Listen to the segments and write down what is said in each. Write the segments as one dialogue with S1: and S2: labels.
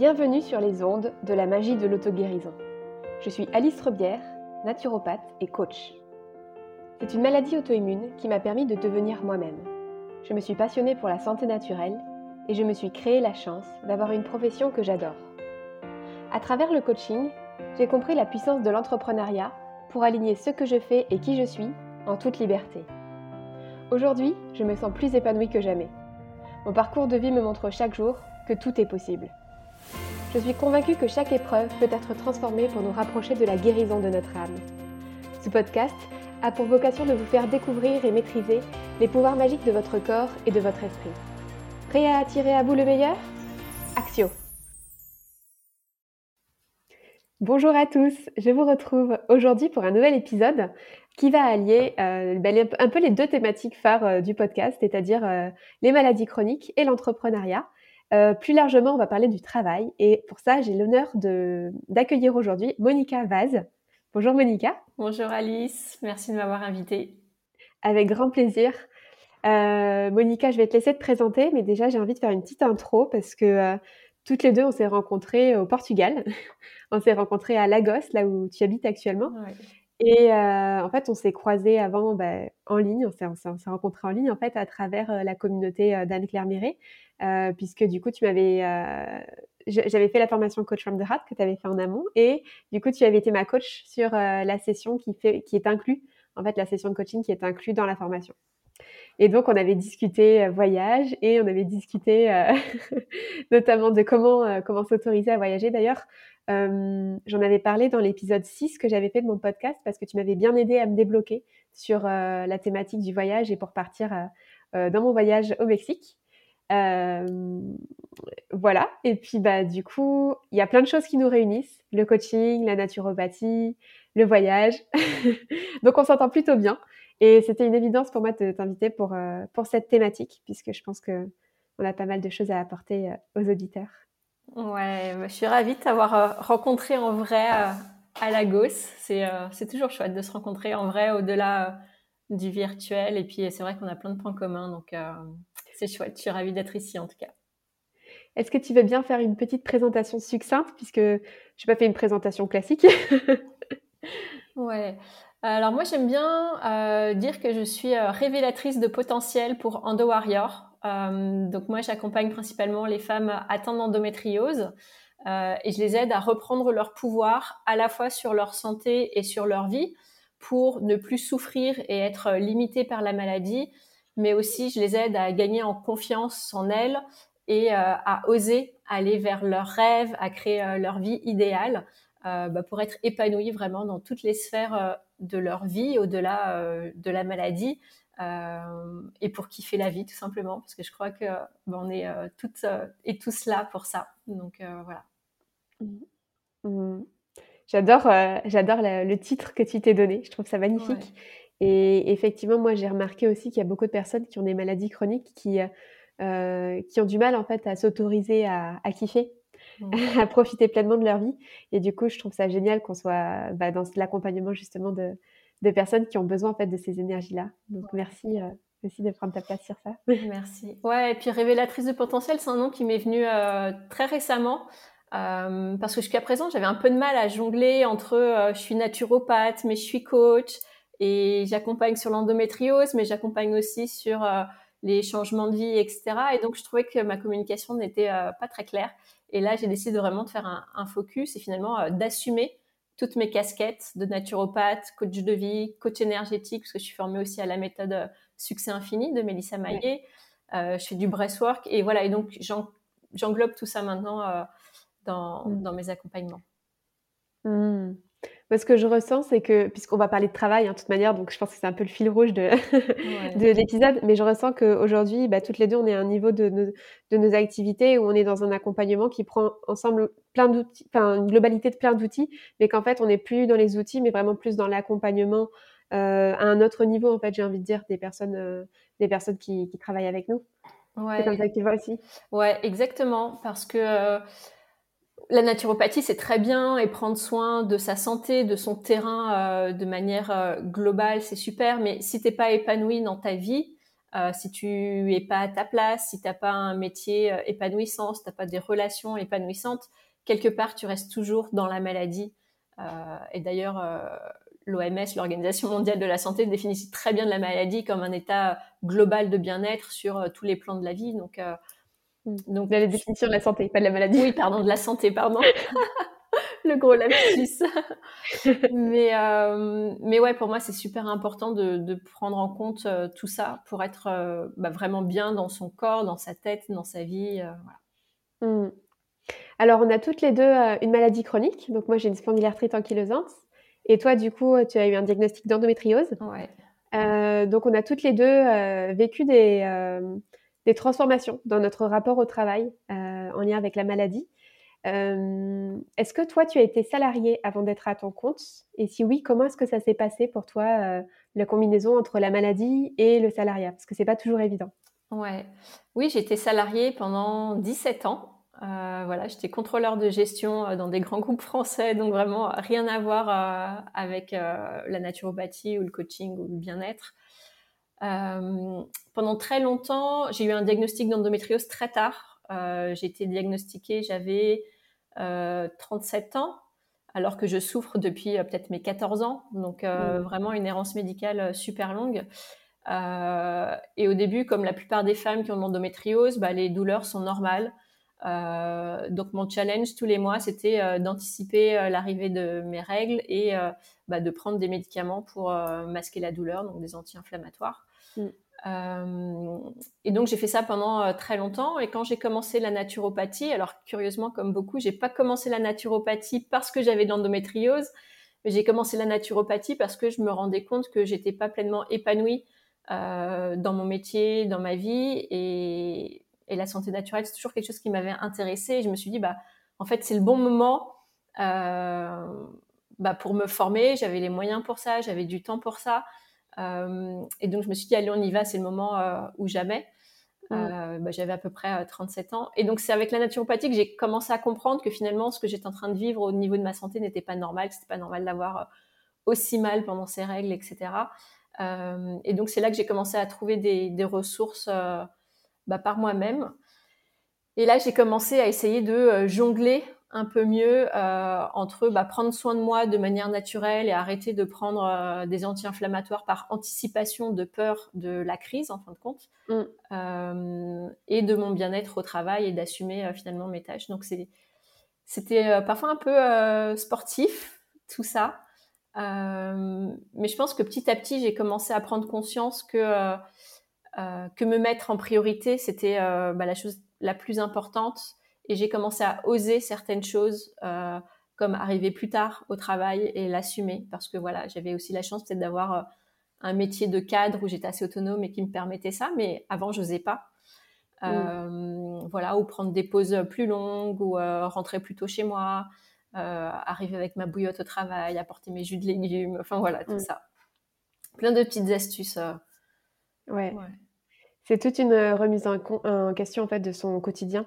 S1: Bienvenue sur les ondes de la magie de l'auto-guérison. Je suis Alice Rebière, naturopathe et coach. C'est une maladie auto-immune qui m'a permis de devenir moi-même. Je me suis passionnée pour la santé naturelle et je me suis créé la chance d'avoir une profession que j'adore. À travers le coaching, j'ai compris la puissance de l'entrepreneuriat pour aligner ce que je fais et qui je suis en toute liberté. Aujourd'hui, je me sens plus épanouie que jamais. Mon parcours de vie me montre chaque jour que tout est possible. Je suis convaincue que chaque épreuve peut être transformée pour nous rapprocher de la guérison de notre âme. Ce podcast a pour vocation de vous faire découvrir et maîtriser les pouvoirs magiques de votre corps et de votre esprit. Prêt à attirer à vous le meilleur? Axio Bonjour à tous, je vous retrouve aujourd'hui pour un nouvel épisode qui va allier euh, ben, un peu les deux thématiques phares euh, du podcast, c'est-à-dire euh, les maladies chroniques et l'entrepreneuriat. Euh, plus largement, on va parler du travail. Et pour ça, j'ai l'honneur d'accueillir aujourd'hui Monica Vaz. Bonjour Monica.
S2: Bonjour Alice, merci de m'avoir invitée.
S1: Avec grand plaisir. Euh, Monica, je vais te laisser te présenter, mais déjà j'ai envie de faire une petite intro parce que euh, toutes les deux, on s'est rencontrées au Portugal. on s'est rencontrées à Lagos, là où tu habites actuellement. Et en fait, on s'est croisés avant bah, en ligne, on s'est rencontrés en ligne en fait à travers la communauté d'Anne-Claire Méret, puisque du coup, tu m'avais, j'avais fait la formation Coach from the Heart que tu avais fait en amont, et du coup, tu avais été ma coach sur la session qui, fait, qui est inclue, en fait, la session de coaching qui est inclue dans la formation. Et donc, on avait discuté voyage et on avait discuté notamment de comment, comment s'autoriser à voyager. D'ailleurs, j'en avais parlé dans l'épisode 6 que j'avais fait de mon podcast parce que tu m'avais bien aidé à me débloquer sur la thématique du voyage et pour partir dans mon voyage au Mexique. voilà. Et puis, bah, du coup, il y a plein de choses qui nous réunissent. Le coaching, la naturopathie, le voyage. Donc, on s'entend plutôt bien. Et c'était une évidence pour moi de t'inviter pour, pour cette thématique, puisque je pense que on a pas mal de choses à apporter aux auditeurs.
S2: Ouais, bah, je suis ravie de t'avoir euh, rencontré en vrai euh, à Lagos. C'est euh, c'est toujours chouette de se rencontrer en vrai au-delà du virtuel. Et puis c'est vrai qu'on a plein de points communs, donc c'est chouette. Je suis ravie d'être ici en tout cas.
S1: Est-ce que tu veux bien faire une petite présentation succincte puisque je n'ai pas fait une présentation classique?
S2: Ouais. Alors moi j'aime bien dire que je suis révélatrice de potentiel pour Endo Warrior. Euh, donc moi, j'accompagne principalement les femmes atteintes d'endométriose euh, et je les aide à reprendre leur pouvoir à la fois sur leur santé et sur leur vie pour ne plus souffrir et être limitées par la maladie, mais aussi je les aide à gagner en confiance en elles et euh, à oser aller vers leurs rêves, à créer leur vie idéale bah, pour être épanouies vraiment dans toutes les sphères de leur vie au-delà de la maladie euh, et pour kiffer la vie tout simplement parce que je crois que ben, on est euh, toutes euh, et tous là pour ça donc voilà
S1: mmh. Mmh. J'adore, j'adore le titre que tu t'es donné. Je trouve ça magnifique. Et effectivement, moi, j'ai remarqué aussi qu'il y a beaucoup de personnes qui ont des maladies chroniques qui, qui ont du mal en fait à s'autoriser à, kiffer, mmh. à profiter pleinement de leur vie. Et du coup, je trouve ça génial qu'on soit bah, dans l'accompagnement justement de, de personnes qui ont besoin en fait de ces énergies-là. Donc merci euh, aussi de prendre ta place sur ça.
S2: Merci. Ouais, et puis révélatrice de potentiel, c'est un nom qui m'est venu euh, très récemment. Euh, parce que jusqu'à présent, j'avais un peu de mal à jongler entre je suis naturopathe, mais je suis coach et j'accompagne sur l'endométriose, mais j'accompagne aussi sur les changements de vie, etc. Et donc, je trouvais que ma communication n'était pas très claire. Et là, j'ai décidé vraiment de faire un, un focus et finalement d'assumer toutes mes casquettes de naturopathe, coach de vie, coach énergétique, parce que je suis formée aussi à la méthode euh, Succès Infini de Mélissa Maillet. Euh, je fais du breathwork et voilà. Et donc, j'englobe tout ça maintenant euh, dans, dans, mes accompagnements.
S1: Mm ce que je ressens, c'est que, puisqu'on va parler de travail, en hein, toute manière, donc je pense que c'est un peu le fil rouge de, de l'épisode, mais je ressens qu'aujourd'hui, bah, toutes les deux, on est à un niveau de, de, nos activités où on est dans un accompagnement qui prend ensemble plein d'outils, enfin, une globalité de plein d'outils, mais qu'en fait, on n'est plus dans les outils, mais vraiment plus dans l'accompagnement euh, à un autre niveau, en fait, j'ai envie de dire, des personnes, euh, des personnes qui, qui, travaillent avec nous. Ouais. C'est comme ça que tu vois aussi.
S2: Ouais, exactement, parce que. Euh, la naturopathie, c'est très bien et prendre soin de sa santé, de son terrain euh, de manière euh, globale, c'est super. Mais si t'es pas épanoui dans ta vie, euh, si tu es pas à ta place, si t'as pas un métier euh, épanouissant, si t'as pas des relations épanouissantes, quelque part tu restes toujours dans la maladie. Et d'ailleurs, l'OMS, l'Organisation mondiale de la santé, définit très bien la maladie comme un état global de bien-être sur tous les plans de la vie. Donc.
S1: Donc la définition de la santé, pas de la maladie.
S2: Oui, pardon, de la santé, pardon. le gros lapsus. mais, euh, mais ouais, pour moi, c'est super important de, de, prendre en compte euh, tout ça pour être euh, bah, vraiment bien dans son corps, dans sa tête, dans sa vie. Voilà.
S1: Mmh. Alors, on a toutes les deux une maladie chronique. Donc, moi, j'ai une spondylarthrite ankylosante. Et toi, du coup, tu as eu un diagnostic d'endométriose.
S2: Ouais.
S1: donc, on a toutes les deux vécu des, des transformations dans notre rapport au travail en lien avec la maladie. Euh, est-ce que toi, tu as été salarié avant d'être à ton compte? Et si oui, comment est-ce que ça s'est passé pour toi, euh, la combinaison entre la maladie et le salariat? Parce que c'est pas toujours évident.
S2: Ouais. Oui, j'ai été salariée pendant 17 ans. Euh, voilà, j'étais contrôleur de gestion dans des grands groupes français, donc vraiment rien à voir avec la naturopathie ou le coaching ou le bien-être. Pendant très longtemps, j'ai eu un diagnostic d'endométriose très tard. Euh, j'ai été diagnostiquée, j'avais 37 euh, ans, alors que je souffre depuis euh, peut-être mes 14 ans. Donc mmh. vraiment une errance médicale super longue. et au début, comme la plupart des femmes qui ont de l'endométriose, bah, les douleurs sont normales. donc mon challenge tous les mois, c'était d'anticiper l'arrivée de mes règles et bah, de prendre des médicaments pour masquer la douleur, donc des anti-inflammatoires. Mmh. Et donc j'ai fait ça pendant très longtemps. Et quand j'ai commencé la naturopathie, alors curieusement comme beaucoup, j'ai pas commencé la naturopathie parce que j'avais de l'endométriose, mais j'ai commencé la naturopathie parce que je me rendais compte que j'étais pas pleinement épanouie dans mon métier, dans ma vie, et, la santé naturelle c'est toujours quelque chose qui m'avait intéressée. Et je me suis dit bah en fait c'est le bon moment. Bah, pour me former, j'avais les moyens pour ça, j'avais du temps pour ça. Euh, et donc, je me suis dit, allez, on y va, c'est le moment euh, ou jamais. Mm. Euh, bah, j'avais à peu près 37 ans. Et donc, c'est avec la naturopathie que j'ai commencé à comprendre que finalement, ce que j'étais en train de vivre au niveau de ma santé n'était pas normal, c'était pas normal d'avoir aussi mal pendant ces règles, etc. et donc, c'est là que j'ai commencé à trouver des, des ressources bah, par moi-même. Et là, j'ai commencé à essayer de jongler un peu mieux euh, entre bah, prendre soin de moi de manière naturelle et arrêter de prendre euh, des anti-inflammatoires par anticipation de peur de la crise en fin de compte mm. euh, et de mon bien-être au travail et d'assumer finalement mes tâches. Donc c'était parfois un peu sportif tout ça. Mais je pense que petit à petit j'ai commencé à prendre conscience que que me mettre en priorité c'était bah, la chose la plus importante et j'ai commencé à oser certaines choses, euh, comme arriver plus tard au travail et l'assumer, parce que voilà, j'avais aussi la chance peut-être d'avoir euh, un métier de cadre où j'étais assez autonome et qui me permettait ça, mais avant, je n'osais pas. Euh, voilà, ou prendre des pauses plus longues, ou rentrer plus tôt chez moi, arriver avec ma bouillotte au travail, apporter mes jus de légumes, enfin voilà, tout ça. Plein de petites astuces.
S1: Ouais. C'est toute une remise en, en, question en fait de son quotidien.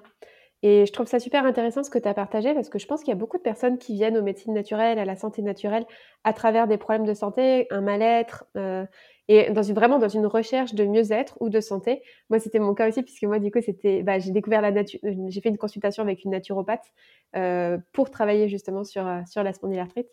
S1: Et je trouve ça super intéressant ce que tu as partagé parce que je pense qu'il y a beaucoup de personnes qui viennent aux médecines naturelles, à la santé naturelle, à travers des problèmes de santé, un mal-être, euh, et vraiment dans une recherche de mieux-être ou de santé. Moi, c'était mon cas aussi, puisque moi, du coup, bah, j'ai découvert la nature, euh, j'ai fait une consultation avec une naturopathe euh, pour travailler justement sur, sur la spondylarthrite.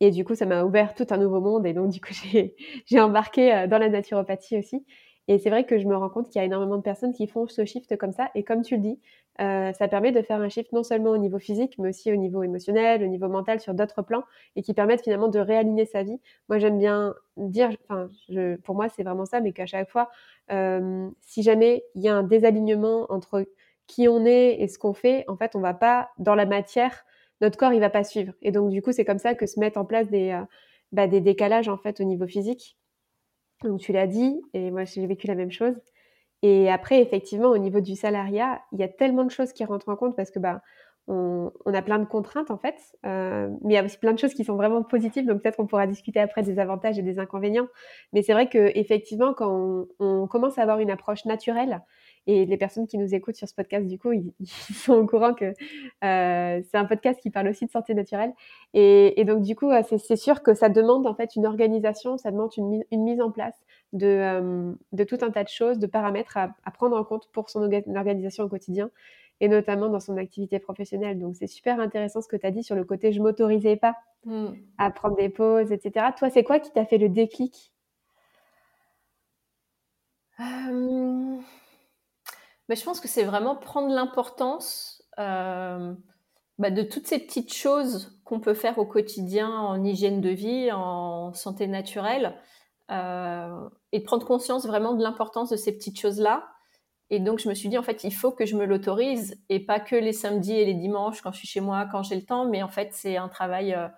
S1: Et du coup, ça m'a ouvert tout un nouveau monde. Et donc, du coup, j'ai, embarqué dans la naturopathie aussi. Et c'est vrai que je me rends compte qu'il y a énormément de personnes qui font ce shift comme ça. Et comme tu le dis, euh, ça permet de faire un shift non seulement au niveau physique, mais aussi au niveau émotionnel, au niveau mental, sur d'autres plans, et qui permettent finalement de réaligner sa vie. Moi, j'aime bien dire, enfin, pour moi, c'est vraiment ça, mais qu'à chaque fois, euh, si jamais il y a un désalignement entre qui on est et ce qu'on fait, en fait, on va pas dans la matière, notre corps, il va pas suivre. Et donc, du coup, c'est comme ça que se mettent en place des, euh, bah, des décalages en fait au niveau physique donc tu l'as dit, et moi j'ai vécu la même chose. Et après, effectivement, au niveau du salariat, il y a tellement de choses qui rentrent en compte parce que bah, on, a plein de contraintes en fait, euh, mais il y a aussi plein de choses qui sont vraiment positives. Donc peut-être qu'on pourra discuter après des avantages et des inconvénients. Mais c'est vrai que effectivement, quand on, commence à avoir une approche naturelle Et les personnes qui nous écoutent sur ce podcast, du coup, ils, sont au courant que euh, c'est un podcast qui parle aussi de santé naturelle. Et, donc, du coup, c'est sûr que ça demande en fait une organisation, ça demande une, mise en place de, de, tout un tas de choses, de paramètres à, à prendre en compte pour son organisation au quotidien et notamment dans son activité professionnelle. Donc c'est super intéressant ce que tu as dit sur le côté je m'autorisais pas mmh. à prendre des pauses, etc. Toi, c'est quoi qui t'a fait le déclic?
S2: Euh... bah, Je pense que c'est vraiment prendre l'importance euh, bah, de toutes ces petites choses qu'on peut faire au quotidien en hygiène de vie, en santé naturelle, euh, et de prendre conscience vraiment de l'importance de ces petites choses-là et donc, je me suis dit, en fait, il faut que je me l'autorise et pas que les samedis et les dimanches quand je suis chez moi, quand j'ai le temps, mais en fait, c'est un travail euh,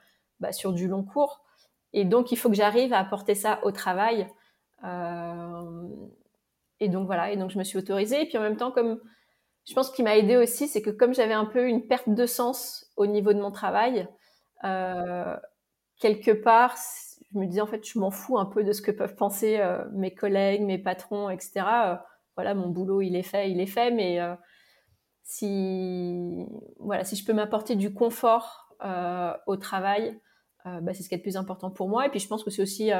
S2: bah, sur du long cours. Et donc, il faut que j'arrive à apporter ça au travail. Et donc, voilà. Et donc, je me suis autorisée. Et puis, en même temps, comme je pense qu'il m'a aidé aussi, c'est que comme j'avais un peu une perte de sens au niveau de mon travail, euh, quelque part, je me disais, en fait, je m'en fous un peu de ce que peuvent penser mes collègues, mes patrons, etc voilà, mon boulot, il est fait, il est fait, mais euh, si, voilà, si je peux m'apporter du confort euh, au travail, euh, bah, c'est ce qui est le plus important pour moi. Et puis, je pense que c'est aussi,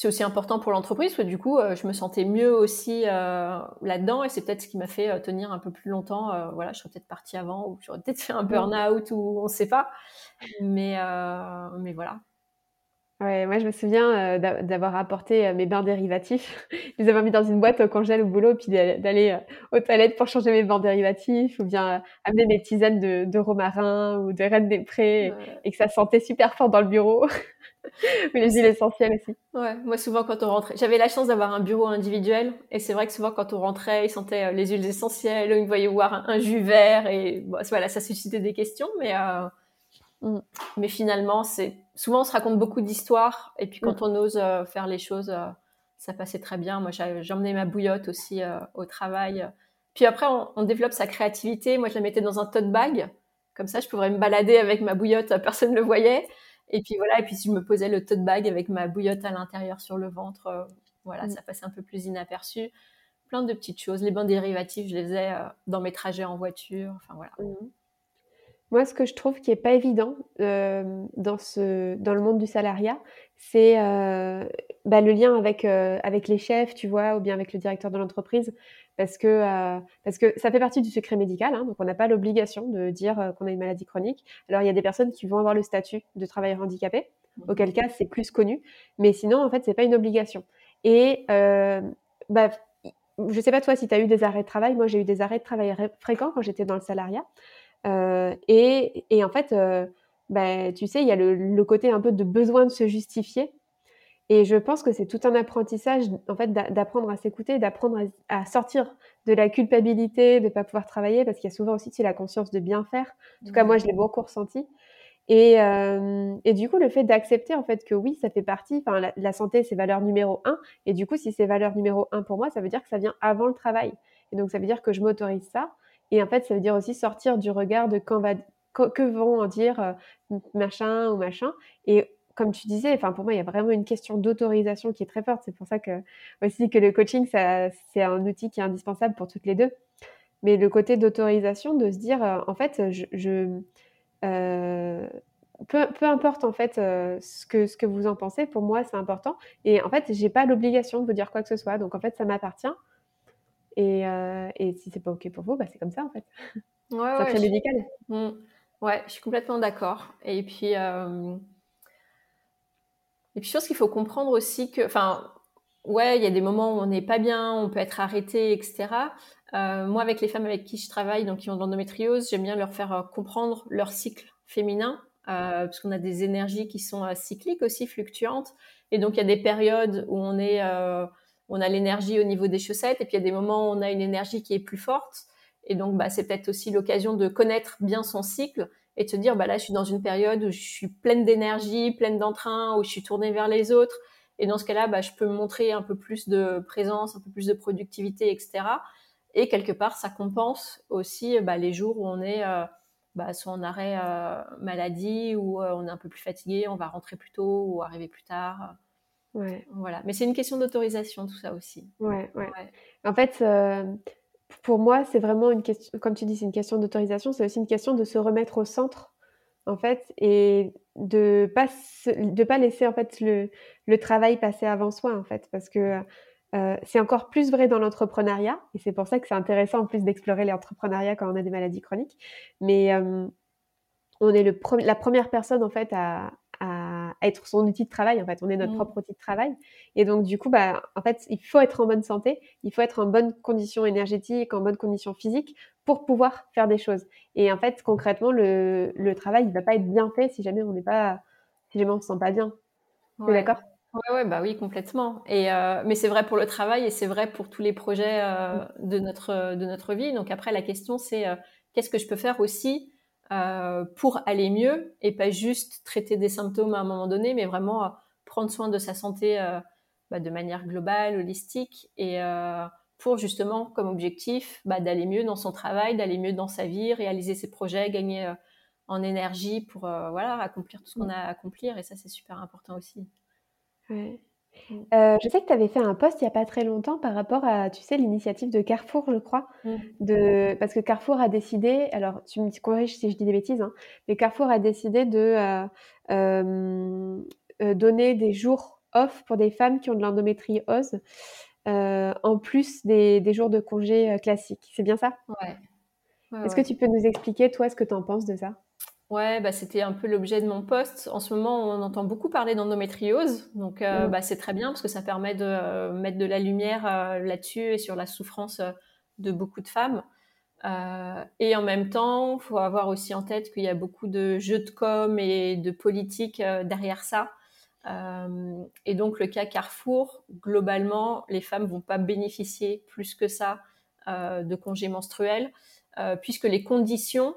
S2: c'est aussi important pour l'entreprise, parce que du coup, je me sentais mieux aussi là-dedans, et c'est peut-être ce qui m'a fait tenir un peu plus longtemps. voilà, je serais peut-être partie avant, ou j'aurais peut-être fait un burn-out, ou on ne sait pas. Mais, mais voilà.
S1: Ouais, moi je me souviens euh, d'avoir apporté euh, mes bains dérivatifs. je les avais mis dans une boîte au congèle au boulot, puis d'aller euh, aux toilettes pour changer mes bains dérivatifs, ou bien amener mes tisanes de, de romarin ou de reine des prés, et, que ça sentait super fort dans le bureau. Mais les huiles essentielles aussi.
S2: Ouais, moi souvent quand on rentrait, j'avais la chance d'avoir un bureau individuel, et c'est vrai que souvent quand on rentrait, il sentait les huiles essentielles, il me voyait boire un, jus vert, et voilà, ça suscitait des questions, mais mm. mais finalement c'est souvent on se raconte beaucoup d'histoires et puis quand mm. on ose euh, faire les choses, euh, ça passait très bien. Moi, j'emmenais ma bouillotte aussi euh, au travail. Puis après, on, développe sa créativité. Moi, je la mettais dans un tote bag. Comme ça, je pourrais me balader avec ma bouillotte, personne ne le voyait. Et puis voilà, et puis si je me posais le tote bag avec ma bouillotte à l'intérieur sur le ventre, voilà, mm. ça passait un peu plus inaperçu. Plein de petites choses. Les bains dérivatifs, je les faisais dans mes trajets en voiture. Enfin voilà. Mm.
S1: Moi, ce que je trouve qui est pas évident euh, dans, ce, dans le monde du salariat, c'est euh, bah, le lien avec, euh, avec les chefs, tu vois, ou bien avec le directeur de l'entreprise, parce que, parce que ça fait partie du secret médical, hein, donc on n'a pas l'obligation de dire qu'on a une maladie chronique. Alors, il y a des personnes qui vont avoir le statut de travailleur handicapé, mmh. auquel cas c'est plus connu, mais sinon, en fait, c'est pas une obligation. Et bah, je sais pas toi si tu as eu des arrêts de travail, moi j'ai eu des arrêts de travail fréquents quand j'étais dans le salariat. Euh, et, et, en fait, euh, bah, tu sais, il y a le, le, côté un peu de besoin de se justifier. Et je pense que c'est tout un apprentissage, en fait, d'apprendre à s'écouter, d'apprendre à, sortir de la culpabilité de ne pas pouvoir travailler, parce qu'il y a souvent aussi la conscience de bien faire. En tout cas, moi, je l'ai beaucoup ressenti. Et, euh, et, du coup, le fait d'accepter en fait que oui, ça fait partie. Enfin, la, la, santé, c'est valeur numéro un. Et du coup, si c'est valeur numéro un pour moi, ça veut dire que ça vient avant le travail. Et donc, ça veut dire que je m'autorise ça. Et en fait, ça veut dire aussi sortir du regard de quand va, que vont en dire euh, machin ou machin. Et comme tu disais, enfin pour moi, il y a vraiment une question d'autorisation qui est très forte. C'est pour ça que aussi que le coaching, c'est un outil qui est indispensable pour toutes les deux. Mais le côté d'autorisation, de se dire, euh, en fait, je, euh, peu, peu, importe en fait ce, que, ce que vous en pensez, pour moi, c'est important. Et en fait, j'ai pas l'obligation de vous dire quoi que ce soit. Donc en fait, ça m'appartient. Et, euh, et si c'est pas OK pour vous, bah, c'est comme ça en fait. Ouais, Sacré ouais, médical.
S2: Je... Mmh. Ouais, je suis complètement d'accord. Et puis, euh... et puis je pense qu'il faut comprendre aussi que, enfin, ouais, il y a des moments où on n'est pas bien, on peut être arrêté, etc. Euh, moi, avec les femmes avec qui je travaille, donc qui ont de l'endométriose, j'aime bien leur faire euh, comprendre leur cycle féminin, euh, parce qu'on a des énergies qui sont cycliques aussi, fluctuantes. Et donc, il y a des périodes où on est on a l'énergie au niveau des chaussettes et puis il y a des moments où on a une énergie qui est plus forte. Et donc, bah, c'est peut-être aussi l'occasion de connaître bien son cycle et de se dire, bah là, je suis dans une période où je suis pleine d'énergie, pleine d'entrain, où je suis tournée vers les autres. Et dans ce cas-là, bah, je peux montrer un peu plus de présence, un peu plus de productivité, etc. Et quelque part, ça compense aussi les jours où on est euh, soit en arrêt euh, maladie, ou euh, on est un peu plus fatigué, on va rentrer plus tôt ou arriver plus tard. Ouais. Voilà. Mais c'est une question d'autorisation, tout ça aussi.
S1: Ouais, ouais. En fait, pour moi, c'est vraiment une question, comme tu dis, c'est une question d'autorisation, c'est aussi une question de se remettre au centre, en fait, et de pas de pas laisser en fait le, le travail passer avant soi, en fait, parce que euh, c'est encore plus vrai dans l'entrepreneuriat, et c'est pour ça que c'est intéressant en plus d'explorer l'entrepreneuriat quand on a des maladies chroniques. Mais euh, on est le la première personne en fait à, être son outil de travail. En fait, on est notre mmh. propre outil de travail. Et donc du coup, bah, en fait, il faut être en bonne santé, il faut être en bonne condition énergétique, en bonne condition physique pour pouvoir faire des choses. Et en fait, concrètement, le, le travail, il va pas être bien fait si jamais on n'est pas, si jamais on se sent pas bien. Tu es d'accord?
S2: Ouais, ouais, bah oui, complètement. Et euh, mais c'est vrai pour le travail et c'est vrai pour tous les projets euh, de notre de notre vie. Donc après, la question c'est euh, qu'est-ce que je peux faire aussi pour aller mieux et pas juste traiter des symptômes à un moment donné, mais vraiment prendre soin de sa santé bah, de manière globale, holistique et pour justement comme objectif bah, d'aller mieux dans son travail, d'aller mieux dans sa vie, réaliser ses projets, gagner en énergie pour voilà accomplir tout ce qu'on a à accomplir et ça c'est super important aussi.
S1: Ouais. Mmh. Euh, je sais que tu avais fait un post il y a pas très longtemps par rapport à, tu sais, l'initiative de Carrefour, je crois, mmh. de parce que Carrefour a décidé alors tu me corriges si je dis des bêtises, hein, mais Carrefour a décidé de, euh, euh, donner des jours off pour des femmes qui ont de l'endométriose, en plus des des jours de congé, classiques. C'est bien ça?
S2: Ouais.
S1: Est-ce que tu peux nous expliquer, toi, ce que tu en penses de ça?
S2: Ouais, bah, c'était un peu l'objet de mon poste. En ce moment, on entend beaucoup parler d'endométriose, donc euh, mmh. bah, c'est très bien parce que ça permet de euh, mettre de la lumière euh, là-dessus et sur la souffrance de beaucoup de femmes. et en même temps, il faut avoir aussi en tête qu'il y a beaucoup de jeux de com et de politique derrière ça. et donc le cas Carrefour, globalement, les femmes vont pas bénéficier plus que ça de congés menstruels, puisque les conditions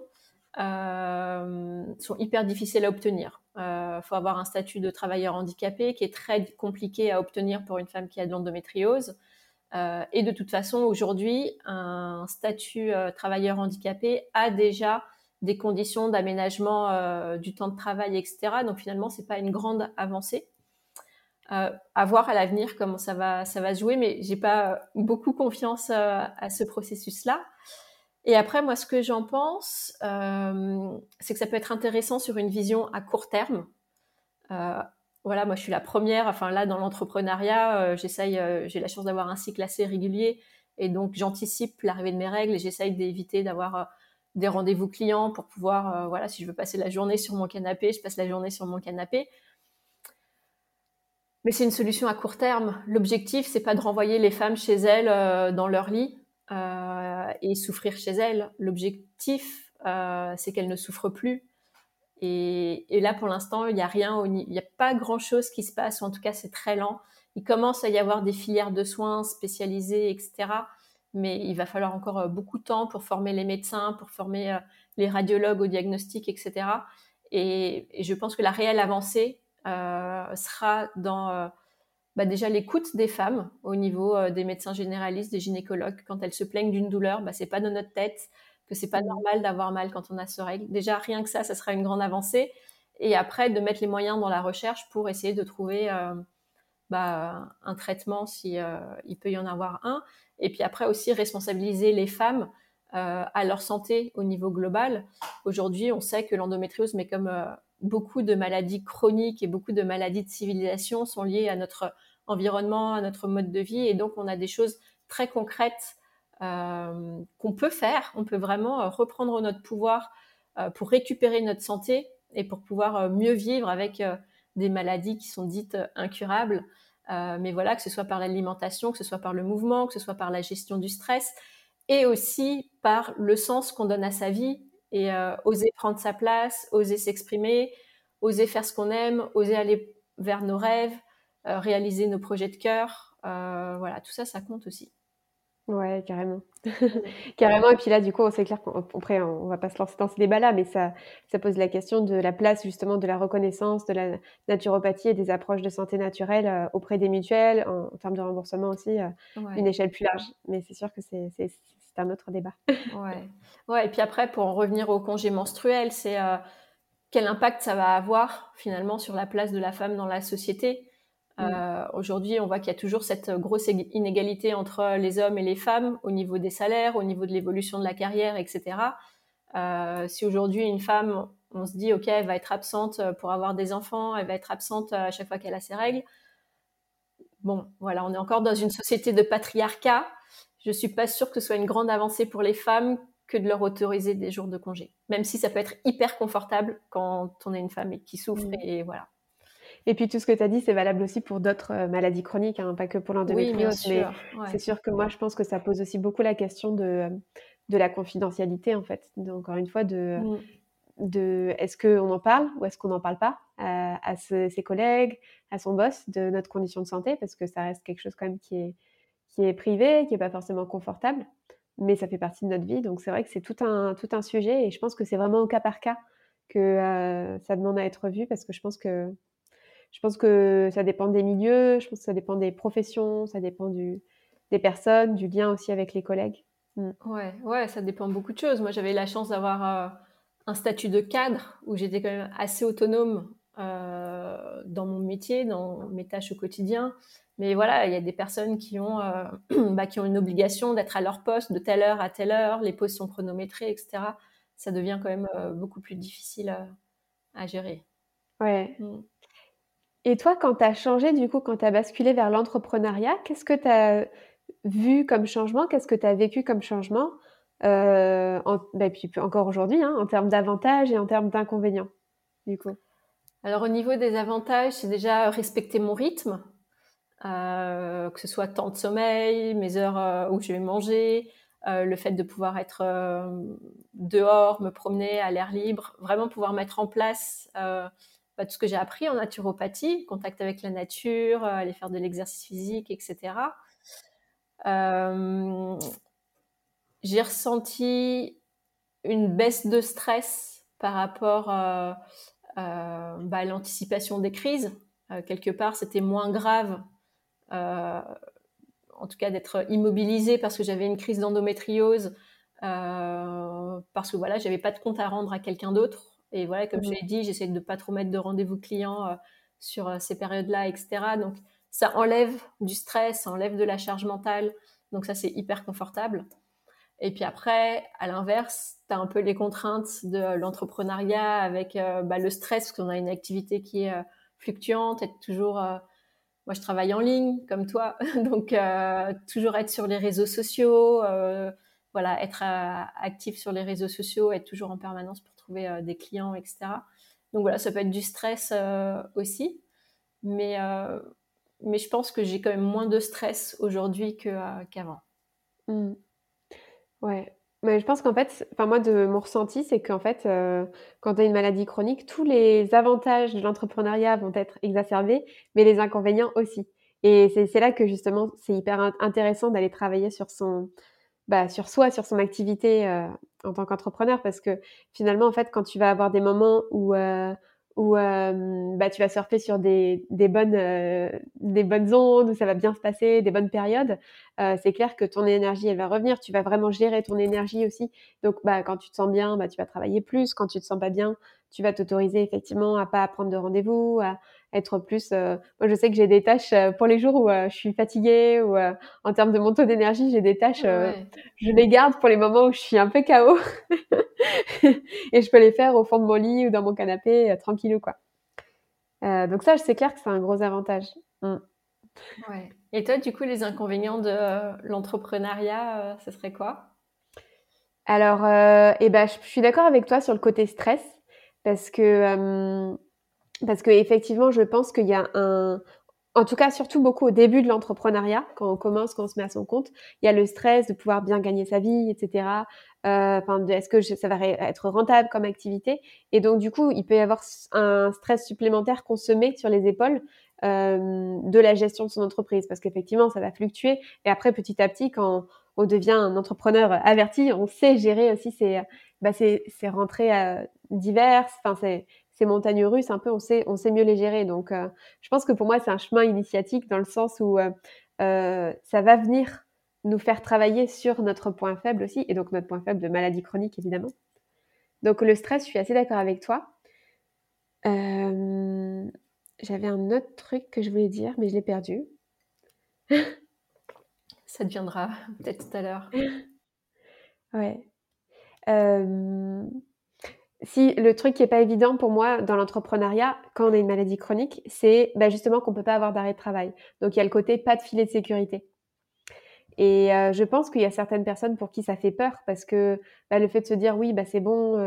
S2: euh, sont hyper difficiles à obtenir. Il euh, faut avoir un statut de travailleur handicapé qui est très compliqué à obtenir pour une femme qui a de l'endométriose. Euh, et de toute façon, aujourd'hui, un statut travailleur handicapé a déjà des conditions d'aménagement du temps de travail, etc. Donc finalement, c'est pas une grande avancée. à voir à l'avenir comment ça va, se jouer, mais j'ai pas beaucoup confiance à ce processus-là. Et après, moi, ce que j'en pense, euh, c'est que ça peut être intéressant sur une vision à court terme. Euh, voilà, moi, je suis la première. Enfin, là, dans l'entrepreneuriat, euh, j'essaye. J'ai la chance d'avoir un cycle assez régulier, et donc j'anticipe l'arrivée de mes règles et j'essaye d'éviter d'avoir des rendez-vous clients pour pouvoir, voilà, si je veux passer la journée sur mon canapé, je passe la journée sur mon canapé. Mais c'est une solution à court terme. L'objectif, c'est pas de renvoyer les femmes chez elles dans leur lit et souffrir chez elle. L'objectif, euh, c'est qu'elle ne souffre plus. Et, là, pour l'instant, il n'y a rien, il n'y a pas grand-chose qui se passe, ou en tout cas, c'est très lent. Il commence à y avoir des filières de soins spécialisées, etc. Mais il va falloir encore euh, beaucoup de temps pour former les médecins, pour former les radiologues au diagnostic, etc. Et, je pense que la réelle avancée sera dans bah déjà l'écoute des femmes au niveau euh, des médecins généralistes, des gynécologues, quand elles se plaignent d'une douleur, bah, c'est pas dans notre tête que c'est pas mmh. normal d'avoir mal quand on a ce règle. Déjà rien que ça, ça sera une grande avancée. Et après de mettre les moyens dans la recherche pour essayer de trouver euh, bah, un traitement si euh, il peut y en avoir un. Et puis après aussi responsabiliser les femmes à leur santé au niveau global. Aujourd'hui, on sait que l'endométriose, mais comme beaucoup de maladies chroniques et beaucoup de maladies de civilisation sont liées à notre environnement, à notre mode de vie, et donc on a des choses très concrètes euh, qu'on peut faire. On peut vraiment reprendre notre pouvoir pour récupérer notre santé et pour pouvoir mieux vivre avec des maladies qui sont dites incurables. mais voilà, que ce soit par l'alimentation, que ce soit par le mouvement, que ce soit par la gestion du stress, et aussi par le sens qu'on donne à sa vie et euh, oser prendre sa place, oser s'exprimer, oser faire ce qu'on aime, oser aller vers nos rêves, euh, réaliser nos projets de cœur. Euh, voilà, tout ça, ça compte aussi.
S1: Ouais, carrément. carrément. Et puis là, du coup, c'est clair qu'après, on, va pas se lancer dans ce débat-là, mais ça, ça pose la question de la place justement de la reconnaissance de la naturopathie et des approches de santé naturelle euh, auprès des mutuelles, en, termes de remboursement aussi, euh, une échelle plus large. Mais c'est sûr que c'est un autre débat.
S2: ouais. ouais. Et puis après, pour en revenir au congé menstruel, c'est euh, quel impact ça va avoir finalement sur la place de la femme dans la société? Euh, aujourd'hui, on voit qu'il y a toujours cette grosse inégalité entre les hommes et les femmes au niveau des salaires, au niveau de l'évolution de la carrière, etc. Euh, si aujourd'hui une femme, on se dit, OK, elle va être absente pour avoir des enfants, elle va être absente à chaque fois qu'elle a ses règles. Bon, voilà, on est encore dans une société de patriarcat. Je suis pas sûre que ce soit une grande avancée pour les femmes que de leur autoriser des jours de congé, même si ça peut être hyper confortable quand on est une femme et qui souffre mmh. et voilà.
S1: Et puis tout ce que tu as dit, c'est valable aussi pour d'autres euh, maladies chroniques, hein, pas que pour l'endométriose. mais c'est sûr que moi, je pense que ça pose aussi beaucoup la question de, de la confidentialité, en fait. encore une fois, de, mm. de est-ce qu'on en parle ou est-ce qu'on n'en parle pas à, ses, collègues, à son boss, de notre condition de santé, parce que ça reste quelque chose quand même qui est, qui est privé, qui n'est pas forcément confortable, mais ça fait partie de notre vie. Donc c'est vrai que c'est tout un, tout un sujet et je pense que c'est vraiment au cas par cas que euh, ça demande à être vu parce que je pense que je pense que ça dépend des milieux, je pense que ça dépend des professions, ça dépend des personnes, du lien aussi avec les collègues.
S2: Mm. Ouais, ouais, ça dépend beaucoup de choses. Moi, j'avais la chance d'avoir euh, un statut de cadre où j'étais quand même assez autonome euh, dans mon métier, dans mes tâches au quotidien. Mais voilà, il y a des personnes qui ont, euh, bah, qui ont une obligation d'être à leur poste de telle heure à telle heure, les pauses sont chronométrées, etc. Ça devient quand même beaucoup plus difficile à, gérer.
S1: Ouais. Mm. Et toi, quand tu as changé, du coup, quand tu as basculé vers l'entrepreneuriat, qu'est-ce que tu as vu comme changement? Qu'est-ce que tu as vécu comme changement euh, en, bah, puis encore aujourd'hui, hein, en termes d'avantages et en termes d'inconvénients, du coup?
S2: Alors, au niveau des avantages, c'est déjà respecter mon rythme, euh, que ce soit temps de sommeil, mes heures euh, où je vais manger, euh, le fait de pouvoir être dehors, me promener à l'air libre, vraiment pouvoir mettre en place bah, tout ce que j'ai appris en naturopathie, contact avec la nature, aller faire de l'exercice physique, etc. J'ai ressenti une baisse de stress par rapport bah, à l'anticipation des crises. quelque part, c'était moins grave, en tout cas d'être immobilisée parce que j'avais une crise d'endométriose, parce que voilà, j'avais pas de compte à rendre à quelqu'un d'autre et voilà, comme je mmh. l'ai dit, j'essaie de pas trop mettre de rendez-vous clients euh, sur euh, ces périodes-là, etc. Donc, ça enlève du stress, ça enlève de la charge mentale. Donc, ça, c'est hyper confortable. Et puis après, à l'inverse, tu as un peu les contraintes de l'entrepreneuriat avec euh, bah, le stress, parce qu'on a une activité qui est fluctuante, être toujours... moi, je travaille en ligne, comme toi, donc toujours être sur les réseaux sociaux, voilà, être actif sur les réseaux sociaux, être toujours en permanence pour trouver euh, des clients, etc. Donc voilà, ça peut être du stress euh, aussi. Mais, euh, mais je pense que j'ai quand même moins de stress aujourd'hui qu'avant.
S1: Mmh. Ouais. Mais je pense qu'en fait, enfin moi de mon ressenti, c'est qu'en fait, quand tu as une maladie chronique, tous les avantages de l'entrepreneuriat vont être exacerbés, mais les inconvénients aussi. Et c'est là que justement, c'est hyper intéressant d'aller travailler sur son, bah, sur soi, sur son activité euh, en tant qu'entrepreneur, parce que finalement, en fait, quand tu vas avoir des moments où, euh, où euh, bah, tu vas surfer sur des, des bonnes, des bonnes ondes, où ça va bien se passer, des bonnes périodes, c'est clair que ton énergie, elle va revenir. Tu vas vraiment gérer ton énergie aussi. Donc, bah, quand tu te sens bien, bah, tu vas travailler plus. Quand tu te sens pas bien, tu vas t'autoriser effectivement à pas prendre de rendez-vous, à, être plus. Euh, moi, je sais que j'ai des tâches euh, pour les jours où euh, je suis fatiguée ou en termes de mon taux d'énergie, j'ai des tâches. Je les garde pour les moments où je suis un peu KO et je peux les faire au fond de mon lit ou dans mon canapé tranquillou quoi. donc ça, c'est clair que c'est un gros avantage.
S2: Mm. Ouais. Et toi, du coup, les inconvénients de l'entrepreneuriat, ce serait quoi?
S1: Alors, eh ben, je, suis d'accord avec toi sur le côté stress parce que parce que effectivement, je pense qu'il y a un, en tout cas, surtout beaucoup au début de l'entrepreneuriat, quand on commence, quand on se met à son compte, il y a le stress de pouvoir bien gagner sa vie, etc. Euh, est-ce que ça va être rentable comme activité? Et donc, du coup, il peut y avoir un stress supplémentaire qu'on se met sur les épaules de la gestion de son entreprise, parce qu'effectivement, ça va fluctuer. Et après, petit à petit, quand on devient un entrepreneur averti, on sait gérer aussi ses, bah, ses, rentrées euh, diverses. Enfin, c'est ces montagnes russes, un peu, on sait, on sait mieux les gérer. Donc, euh, je pense que pour moi, c'est un chemin initiatique dans le sens où euh, euh, ça va venir nous faire travailler sur notre point faible aussi, et donc notre point faible de maladie chronique, évidemment. Donc, le stress, je suis assez d'accord avec toi. j'avais un autre truc que je voulais dire, mais je l'ai perdu.
S2: Ça deviendra peut-être tout à l'heure.
S1: Ouais. Si le truc qui est pas évident pour moi dans l'entrepreneuriat, quand on a une maladie chronique, c'est bah, justement qu'on peut pas avoir d'arrêt de travail. Donc il y a le côté pas de filet de sécurité. Et je pense qu'il y a certaines personnes pour qui ça fait peur parce que bah, le fait de se dire oui, bah, c'est bon,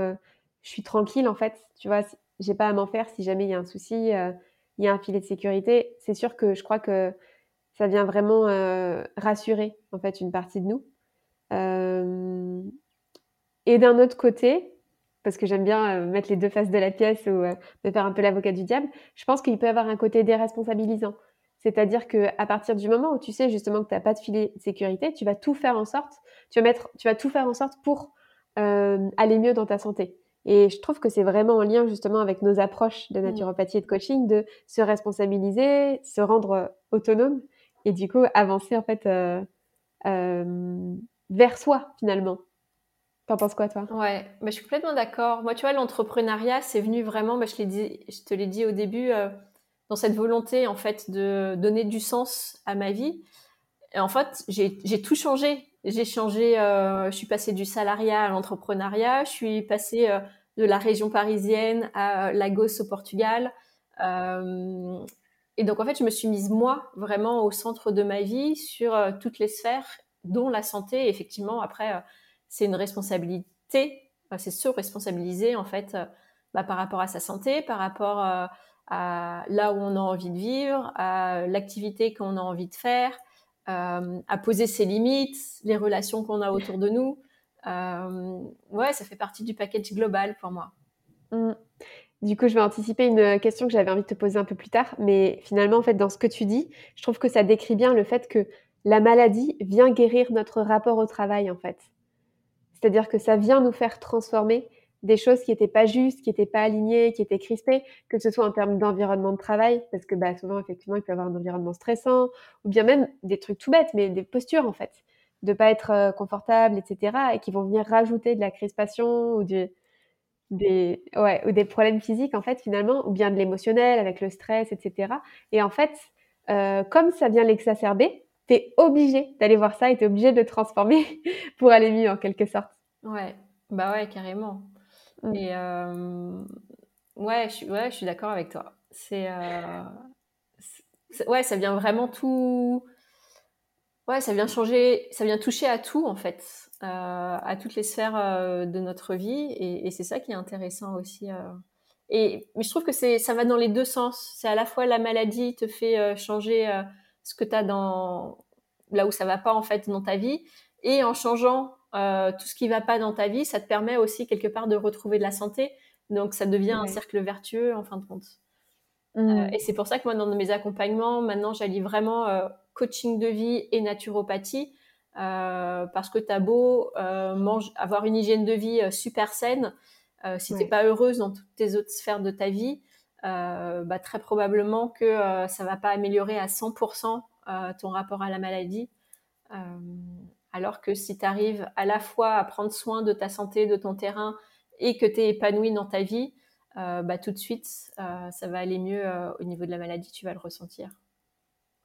S1: je suis tranquille en fait, tu vois, j'ai pas à m'en faire si jamais il y a un souci, il y a un filet de sécurité. C'est sûr que je crois que ça vient vraiment rassurer en fait une partie de nous. et d'un autre côté, parce que j'aime bien mettre les deux faces de la pièce ou me faire un peu l'avocat du diable, je pense qu'il peut y avoir un côté déresponsabilisant. C'est-à-dire que à partir du moment où tu sais justement que tu n'as pas de filet de sécurité, tu vas tout faire en sorte, tu vas mettre, tu vas tout faire en sorte pour euh, aller mieux dans ta santé. Et je trouve que c'est vraiment en lien justement avec nos approches de mmh. naturopathie et de coaching de se responsabiliser, se rendre euh, autonome et du coup avancer en fait euh, vers soi finalement. T'en penses quoi toi?
S2: Ouais, bah, je suis complètement d'accord. Moi, tu vois, l'entrepreneuriat, c'est venu vraiment, bah, je, dit, je te l'ai dit au début, dans cette volonté en fait de donner du sens à ma vie. Et en fait, j'ai tout changé. J'ai changé, euh, je suis passée du salariat à l'entrepreneuriat, je suis passée euh, de la région parisienne à Lagos au Portugal. Euh, et donc en fait, je me suis mise moi vraiment au centre de ma vie sur euh, toutes les sphères, dont la santé. Effectivement, après, euh, c'est une responsabilité, c'est se responsabiliser en fait bah, par rapport à sa santé, par rapport à là où on a envie de vivre, à l'activité qu'on a envie de faire, euh, à poser ses limites, les relations qu'on a autour de nous. Euh, ouais, ça fait partie du package global pour moi.
S1: Mm. Du coup, je vais anticiper une question que j'avais envie de te poser un peu plus tard, mais finalement, en fait, dans ce que tu dis, je trouve que ça décrit bien le fait que la maladie vient guérir notre rapport au travail, en fait. C'est-à-dire que ça vient nous faire transformer des choses qui n'étaient pas justes, qui n'étaient pas alignées, qui étaient crispées, que ce soit en termes d'environnement de travail, parce que bah, souvent, effectivement, il peut y avoir un environnement stressant, ou bien même des trucs tout bêtes, mais des postures, en fait, de pas être euh, confortable, etc., et qui vont venir rajouter de la crispation ou des, ouais, ou des problèmes physiques, en fait, finalement, ou bien de l'émotionnel avec le stress, etc. Et en fait, euh, comme ça vient l'exacerber, tu es obligé d'aller voir ça et tu es obligé de le transformer pour aller mieux, en quelque sorte.
S2: Ouais, bah ouais, carrément. Mmh. Et euh, ouais, je suis, ouais, je suis d'accord avec toi. C'est, euh, ouais, ça vient vraiment tout. Ouais, ça vient changer, ça vient toucher à tout en fait, euh, à toutes les sphères de notre vie, et, et c'est ça qui est intéressant aussi. Et mais je trouve que c'est, ça va dans les deux sens. C'est à la fois la maladie te fait changer ce que tu as dans là où ça va pas en fait dans ta vie, et en changeant euh, tout ce qui va pas dans ta vie, ça te permet aussi quelque part de retrouver de la santé. Donc ça devient un cercle vertueux en fin de compte. Euh, mmh. et c'est pour ça que moi, dans mes accompagnements, maintenant, j'allie vraiment euh, coaching de vie et naturopathie. parce que tu as beau avoir une hygiène de vie super saine, si tu n'es pas heureuse dans toutes tes autres sphères de ta vie, bah, très probablement que ça va pas améliorer à 100% ton rapport à la maladie. Alors que si tu arrives à la fois à prendre soin de ta santé, de ton terrain et que tu es épanoui dans ta vie, euh, bah, tout de suite, euh, ça va aller mieux euh, au niveau de la maladie, tu vas le ressentir.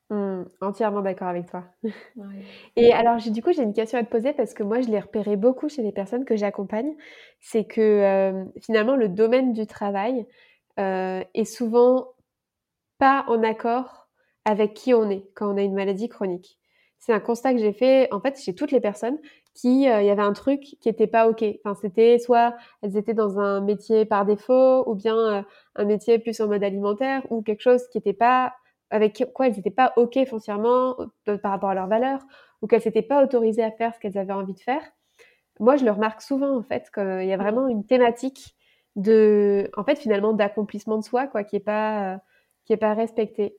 S1: Mmh, entièrement d'accord avec toi. Et alors, du coup, j'ai une question à te poser parce que moi, je l'ai repéré beaucoup chez les personnes que j'accompagne. C'est que finalement, le domaine du travail est souvent pas en accord avec qui on est quand on a une maladie chronique c'est un constat que j'ai fait en fait chez toutes les personnes qui euh, il y avait un truc qui était pas ok. Enfin, c'était soit elles étaient dans un métier par défaut ou bien euh, un métier plus en mode alimentaire ou quelque chose qui était pas avec quoi elles n'étaient pas ok foncièrement euh, par rapport à leurs valeurs ou qu'elles s'étaient pas autorisées à faire ce qu'elles avaient envie de faire. Moi, je le remarque souvent en fait qu'il y a vraiment une thématique de en fait finalement d'accomplissement de soi quoi qui est pas qui est pas respectée.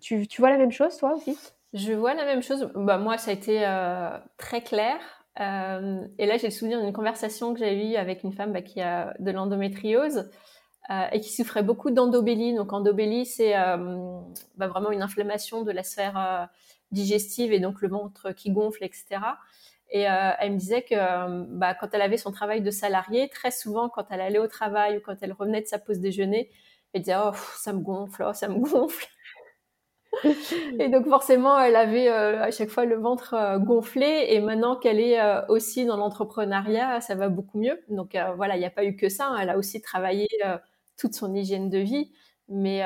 S1: tu, tu vois la même chose toi aussi?
S2: Je vois la même chose. Bah, moi, ça a été euh, très clair. Euh, et là, j'ai le souvenir d'une conversation que j'ai eue avec une femme bah, qui a de l'endométriose euh, et qui souffrait beaucoup d'endobélie. Donc, endobélie, c'est euh, bah, vraiment une inflammation de la sphère euh, digestive et donc le ventre qui gonfle, etc. Et euh, elle me disait que bah, quand elle avait son travail de salarié, très souvent, quand elle allait au travail ou quand elle revenait de sa pause déjeuner, et disait oh ça me gonfle, oh, ça me gonfle. et donc forcément, elle avait euh, à chaque fois le ventre euh, gonflé. Et maintenant qu'elle est euh, aussi dans l'entrepreneuriat, ça va beaucoup mieux. Donc voilà, il n'y a pas eu que ça. Hein. Elle a aussi travaillé toute son hygiène de vie. Mais,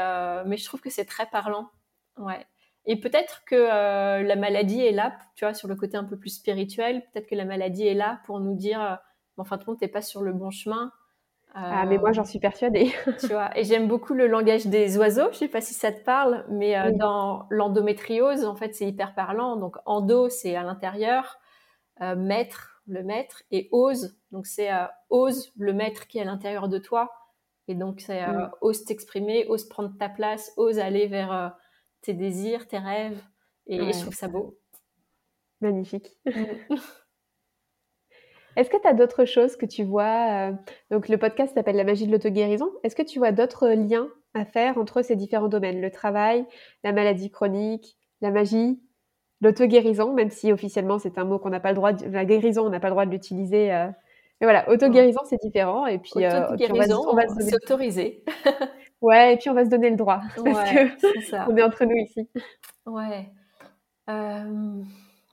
S2: mais je trouve que c'est très parlant. Ouais. Et peut-être que la maladie est là, tu vois, sur le côté un peu plus spirituel. Peut-être que la maladie est là pour nous dire, en fin de compte, t'es pas sur le bon chemin.
S1: Ah, mais moi, j'en suis persuadée.
S2: tu vois, et j'aime beaucoup le langage des oiseaux. Je sais pas si ça te parle, mais euh, dans l'endométriose, en fait, c'est hyper parlant. Donc, endo, c'est à l'intérieur, euh, maître, le maître, et ose, donc c'est euh, ose, le maître qui est à l'intérieur de toi. Et donc, c'est ose t'exprimer, ose prendre ta place, ose aller vers tes désirs, tes rêves. Et, je trouve ça beau.
S1: Magnifique. Mm. Est-ce que tu as d'autres choses que tu vois euh, Donc, le podcast s'appelle La magie de l'auto-guérison. Est-ce que tu vois d'autres liens à faire entre ces différents domaines? Le travail, la maladie chronique, la magie, l'auto-guérison, même si officiellement c'est un mot qu'on n'a pas le droit de... La guérison, on n'a pas le droit de l'utiliser. Euh. Mais voilà, auto-guérison, c'est différent. Et puis,
S2: euh, on va, se autoriser.
S1: ouais, et puis on va se donner le droit. Parce que on est entre nous ici.
S2: Ouais.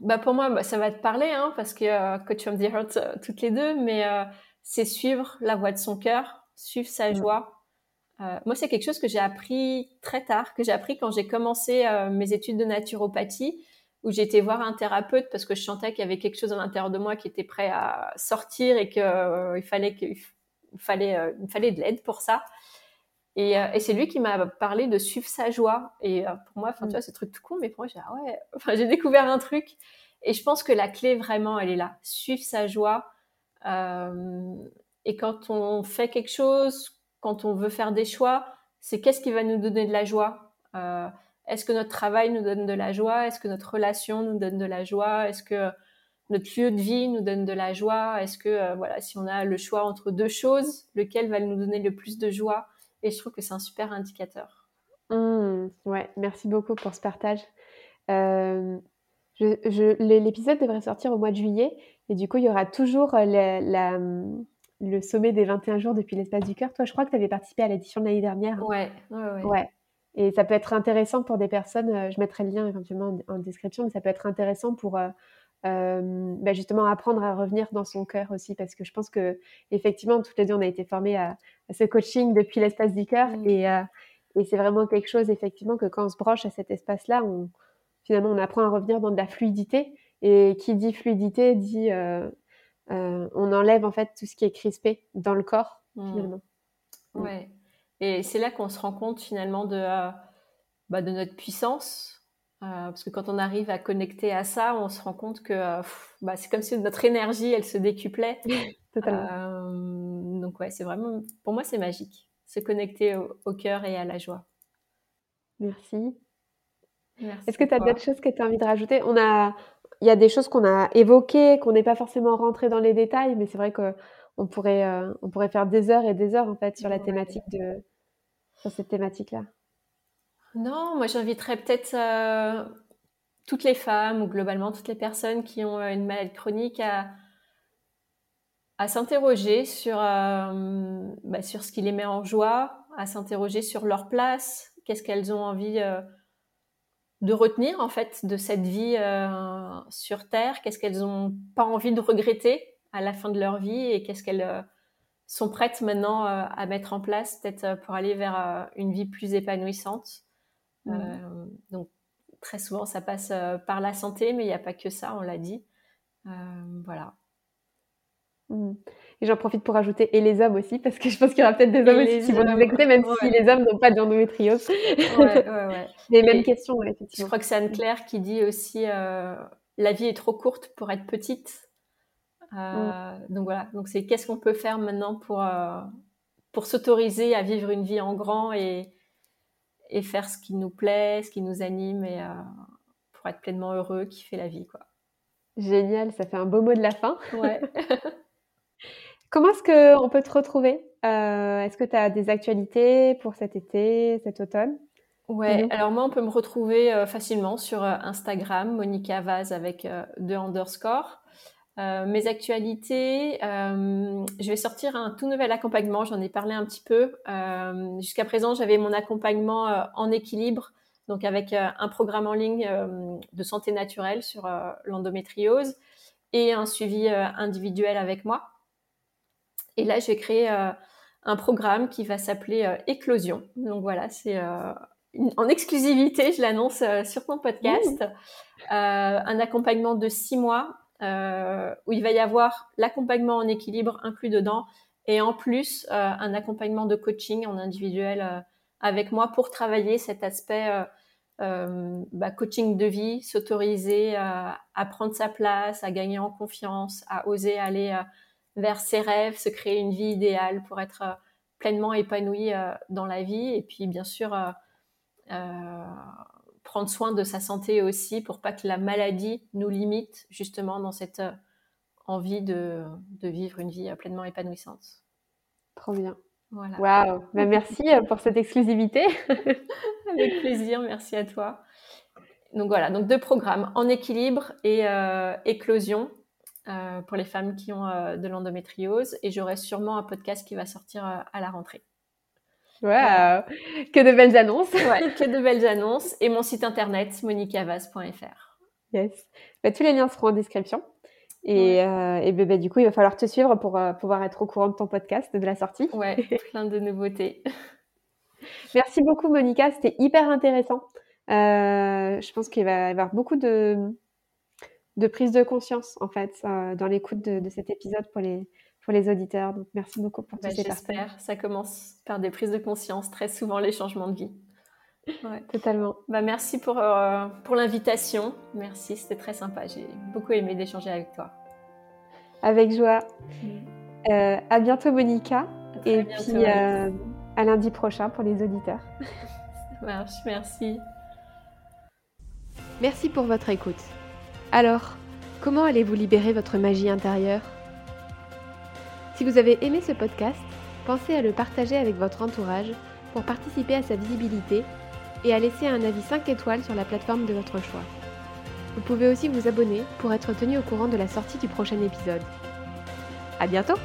S2: Bah pour moi, bah, ça va te parler, hein, parce que euh, Coach of the Heart, euh, toutes les deux, mais euh, c'est suivre la voix de son cœur, suivre sa joie. Euh, moi, c'est quelque chose que j'ai appris très tard, que j'ai appris quand j'ai commencé mes études de naturopathie, où été voir un thérapeute parce que je sentais qu'il y avait quelque chose à l'intérieur de moi qui était prêt à sortir et qu'il il fallait, qu'il fallait, il fallait de l'aide pour ça. Et, et c'est lui qui m'a parlé de suivre sa joie. Et pour moi, enfin, tu mm. vois, ce truc tout con, mais pour moi, j'ai ah ouais, enfin, j'ai découvert un truc. Et je pense que la clé vraiment, elle est là. Suivre sa joie. Euh, et quand on fait quelque chose, quand on veut faire des choix, c'est qu'est-ce qui va nous donner de la joie? Euh, Est-ce que notre travail nous donne de la joie? Est-ce que notre relation nous donne de la joie? Est-ce que notre lieu de vie nous donne de la joie? Est-ce que euh, voilà, si on a le choix entre deux choses, lequel va nous donner le plus de joie? Et je trouve que c'est un super indicateur.
S1: Mmh, ouais, merci beaucoup pour ce partage. Euh, L'épisode devrait sortir au mois de juillet et du coup, il y aura toujours euh, la, le sommet des 21 jours depuis l'espace du cœur. Toi, je crois que tu avais participé à l'édition de l'année dernière.
S2: Ouais, ouais,
S1: ouais, Et ça peut être intéressant pour des personnes, euh, je mettrai le lien éventuellement en, description, mais ça peut être intéressant pour euh, bah, justement apprendre à revenir dans son cœur aussi, parce que je pense que effectivement, toutes les deux, on a été formés à, ce coaching depuis l'espace du cœur mmh. et, et c'est vraiment quelque chose, effectivement, que quand on se branche à cet espace-là, on finalement, on apprend à revenir dans de la fluidité. Et qui dit fluidité dit euh, euh, on enlève en fait tout ce qui est crispé dans le corps mmh. finalement.
S2: Mmh. Ouais. Et c'est là qu'on se rend compte finalement de, euh, bah, de notre puissance. Parce que quand on arrive à connecter à ça, on se rend compte que bah, c'est comme si notre énergie, elle se décuplait. donc ouais, c'est vraiment, pour moi, c'est magique. Se connecter au, au cœur et à la joie.
S1: Merci. Est-ce que tu as d'autres choses que tu as envie de rajouter? On a, il y a des choses qu'on a évoquées, qu'on n'est pas forcément rentré dans les détails, mais c'est vrai qu'on pourrait, euh, on pourrait faire des heures et des heures en fait sur la thématique de, sur cette thématique-là.
S2: Non, moi j'inviterais peut-être euh, toutes les femmes ou globalement toutes les personnes qui ont une maladie chronique à, à s'interroger sur, euh, bah, sur ce qui les met en joie, à s'interroger sur leur place, qu'est-ce qu'elles ont envie de retenir en fait de cette vie euh, sur Terre Qu'est-ce qu'elles n'ont pas envie de regretter à la fin de leur vie et qu'est-ce qu'elles euh, sont prêtes maintenant euh, à mettre en place peut-être pour aller vers une vie plus épanouissante mmh. Donc très souvent ça passe par la santé, mais il n'y a pas que ça, on l'a dit. voilà.
S1: Mmh. Et j'en profite pour ajouter et les hommes aussi, parce que je pense qu'il y aura peut-être des hommes aussi qui vont nous écouter, même si les hommes n'ont pas d'endométriose. Ouais, ouais. Les mêmes questions, effectivement.
S2: Je crois que c'est Anne-Claire qui dit aussi euh, la vie est trop courte pour être petite. Euh, mm. Donc voilà, donc c'est qu'est-ce qu'on peut faire maintenant pour, euh, pour s'autoriser à vivre une vie en grand et, et faire ce qui nous plaît, ce qui nous anime et pour être pleinement heureux, kiffer la vie. quoi.
S1: Génial, ça fait un beau mot de la fin. Ouais. Comment est-ce qu'on peut te retrouver euh, Est-ce que tu as des actualités pour cet été, cet automne?
S2: Ouais, alors moi, on peut me retrouver euh, facilement sur euh, Instagram, Monica Vaz avec deux underscore. mes actualités, je vais sortir un tout nouvel accompagnement, j'en ai parlé un petit peu. Jusqu'à présent, j'avais mon accompagnement en équilibre, donc avec un programme en ligne de santé naturelle sur l'endométriose et un suivi individuel avec moi. Et là, je vais créer un programme qui va s'appeler Éclosion. Donc voilà, c'est en exclusivité, je l'annonce sur ton podcast, un accompagnement de six mois euh, où il va y avoir l'accompagnement en équilibre inclus dedans et en plus euh, un accompagnement de coaching en individuel euh, avec moi pour travailler cet aspect bah, coaching de vie, s'autoriser à prendre sa place, à gagner en confiance, à oser aller vers ses rêves, se créer une vie idéale pour être pleinement épanoui dans la vie. Et puis bien sûr prendre soin de sa santé aussi pour pas que la maladie nous limite justement dans cette euh, envie de, vivre une vie euh, pleinement épanouissante.
S1: Trop bien. Voilà. Waouh, bah, merci euh, pour cette exclusivité.
S2: Avec plaisir, merci à toi. Donc voilà, donc deux programmes en équilibre et éclosion pour les femmes qui ont de l'endométriose et j'aurai sûrement un podcast qui va sortir à la rentrée.
S1: Wow. Que de belles annonces.
S2: ouais, que de belles annonces. Et mon site internet, monicavas.fr.
S1: Yes. Bah, tous les liens seront en description. Et, euh, et bah, bah, du coup, il va falloir te suivre pour euh, pouvoir être au courant de ton podcast, de la sortie.
S2: Ouais, plein de nouveautés.
S1: Merci beaucoup, Monica. C'était hyper intéressant. Euh, je pense qu'il va y avoir beaucoup de, de prise de conscience, en fait, dans l'écoute de, de, cet épisode pour les, pour les auditeurs. Donc, merci beaucoup pour
S2: bah,
S1: tous ces
S2: J'espère. Ça commence par des prises de conscience, très souvent les changements de vie.
S1: Ouais. Totalement.
S2: Bah, merci pour, euh, pour l'invitation. Merci, c'était très sympa. J'ai beaucoup aimé d'échanger avec toi.
S1: Avec joie. Mm. Euh, à bientôt, Monica. Et puis euh, à lundi prochain pour les auditeurs.
S2: Ça marche, merci.
S1: Merci pour votre écoute. Alors, comment allez-vous libérer votre magie intérieure? Si vous avez aimé ce podcast, pensez à le partager avec votre entourage pour participer à sa visibilité et à laisser un avis 5 étoiles sur la plateforme de votre choix. Vous pouvez aussi vous abonner pour être tenu au courant de la sortie du prochain épisode. À bientôt!